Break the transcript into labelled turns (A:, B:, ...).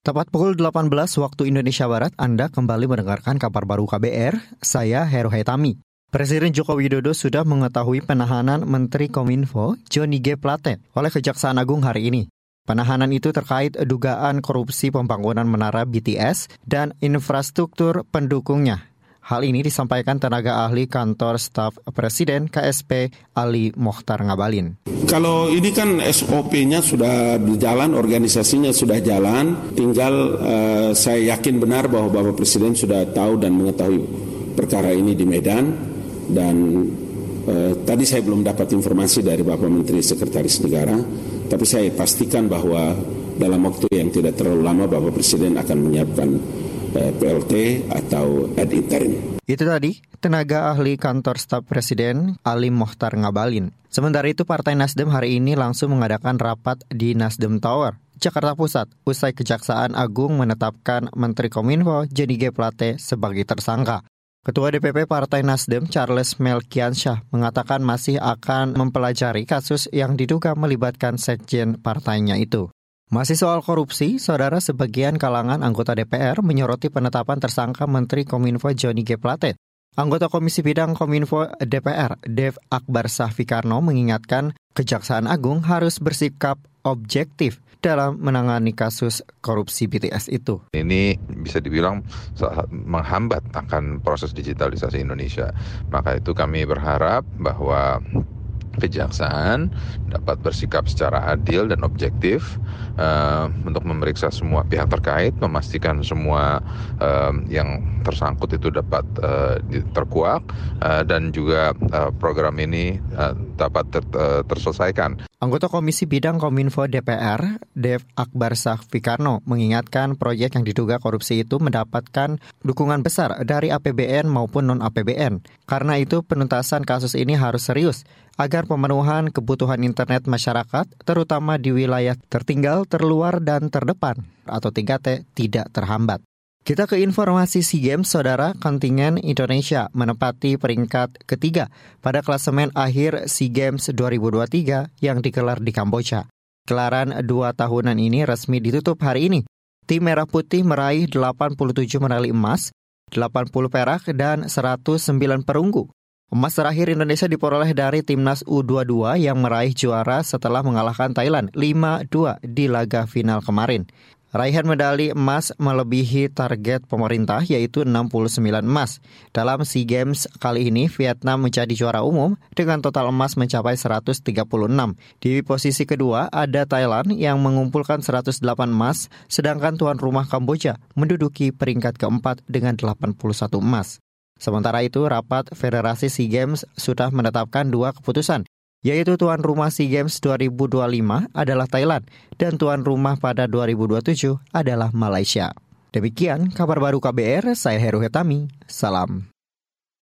A: Tepat pukul 18 waktu Indonesia Barat, Anda kembali mendengarkan kabar baru KBR, saya Heru Hetami. Presiden Joko Widodo sudah mengetahui penahanan Menteri Kominfo Johnny G. Plate oleh Kejaksaan Agung hari ini. Penahanan itu terkait dugaan korupsi pembangunan menara BTS dan infrastruktur pendukungnya Hal ini disampaikan tenaga ahli kantor staf presiden KSP Ali Mokhtar Ngabalin.
B: Kalau ini kan SOP-nya sudah berjalan, organisasinya sudah jalan, tinggal uh, saya yakin benar bahwa Bapak Presiden sudah tahu dan mengetahui perkara ini di Medan dan uh, tadi saya belum dapat informasi dari Bapak Menteri Sekretaris Negara, tapi saya pastikan bahwa dalam waktu yang tidak terlalu lama Bapak Presiden akan menyiapkan Eh, PLT atau ad interim.
A: Itu tadi tenaga ahli kantor staf presiden Ali Mohtar Ngabalin. Sementara itu Partai Nasdem hari ini langsung mengadakan rapat di Nasdem Tower, Jakarta Pusat, usai Kejaksaan Agung menetapkan Menteri Kominfo Jenny G. Plate sebagai tersangka. Ketua DPP Partai Nasdem Charles Melkiansyah mengatakan masih akan mempelajari kasus yang diduga melibatkan sekjen partainya itu. Masih soal korupsi, saudara sebagian kalangan anggota DPR menyoroti penetapan tersangka Menteri Kominfo Johnny G. Plate. Anggota Komisi Bidang Kominfo DPR, Dev Akbar Sahfikarno mengingatkan Kejaksaan Agung harus bersikap objektif dalam menangani kasus korupsi BTS itu.
C: Ini bisa dibilang menghambat akan proses digitalisasi Indonesia. Maka itu kami berharap bahwa kejaksaan dapat bersikap secara adil dan objektif uh, untuk memeriksa semua pihak terkait, memastikan semua uh, yang tersangkut itu dapat uh, terkuak uh, dan juga uh, program ini uh, dapat ter, uh, terselesaikan.
A: Anggota Komisi Bidang Kominfo DPR, Dev Akbar Sahfikarno, mengingatkan proyek yang diduga korupsi itu mendapatkan dukungan besar dari APBN maupun non-APBN. Karena itu penuntasan kasus ini harus serius agar pemenuhan kebutuhan internet masyarakat, terutama di wilayah tertinggal, terluar, dan terdepan atau 3T tidak terhambat. Kita ke informasi SEA Games, saudara kontingen Indonesia menempati peringkat ketiga pada klasemen akhir SEA Games 2023 yang digelar di Kamboja. Gelaran dua tahunan ini resmi ditutup hari ini. Tim Merah Putih meraih 87 medali emas, 80 perak, dan 109 perunggu. Emas terakhir Indonesia diperoleh dari timnas U22 yang meraih juara setelah mengalahkan Thailand 5-2 di laga final kemarin. Raihan medali emas melebihi target pemerintah yaitu 69 emas. Dalam SEA Games kali ini Vietnam menjadi juara umum dengan total emas mencapai 136. Di posisi kedua ada Thailand yang mengumpulkan 108 emas, sedangkan tuan rumah Kamboja menduduki peringkat keempat dengan 81 emas. Sementara itu, rapat Federasi SEA Games sudah menetapkan dua keputusan, yaitu tuan rumah SEA Games 2025 adalah Thailand dan tuan rumah pada 2027 adalah Malaysia. Demikian kabar baru KBR, saya Heru Hetami. Salam.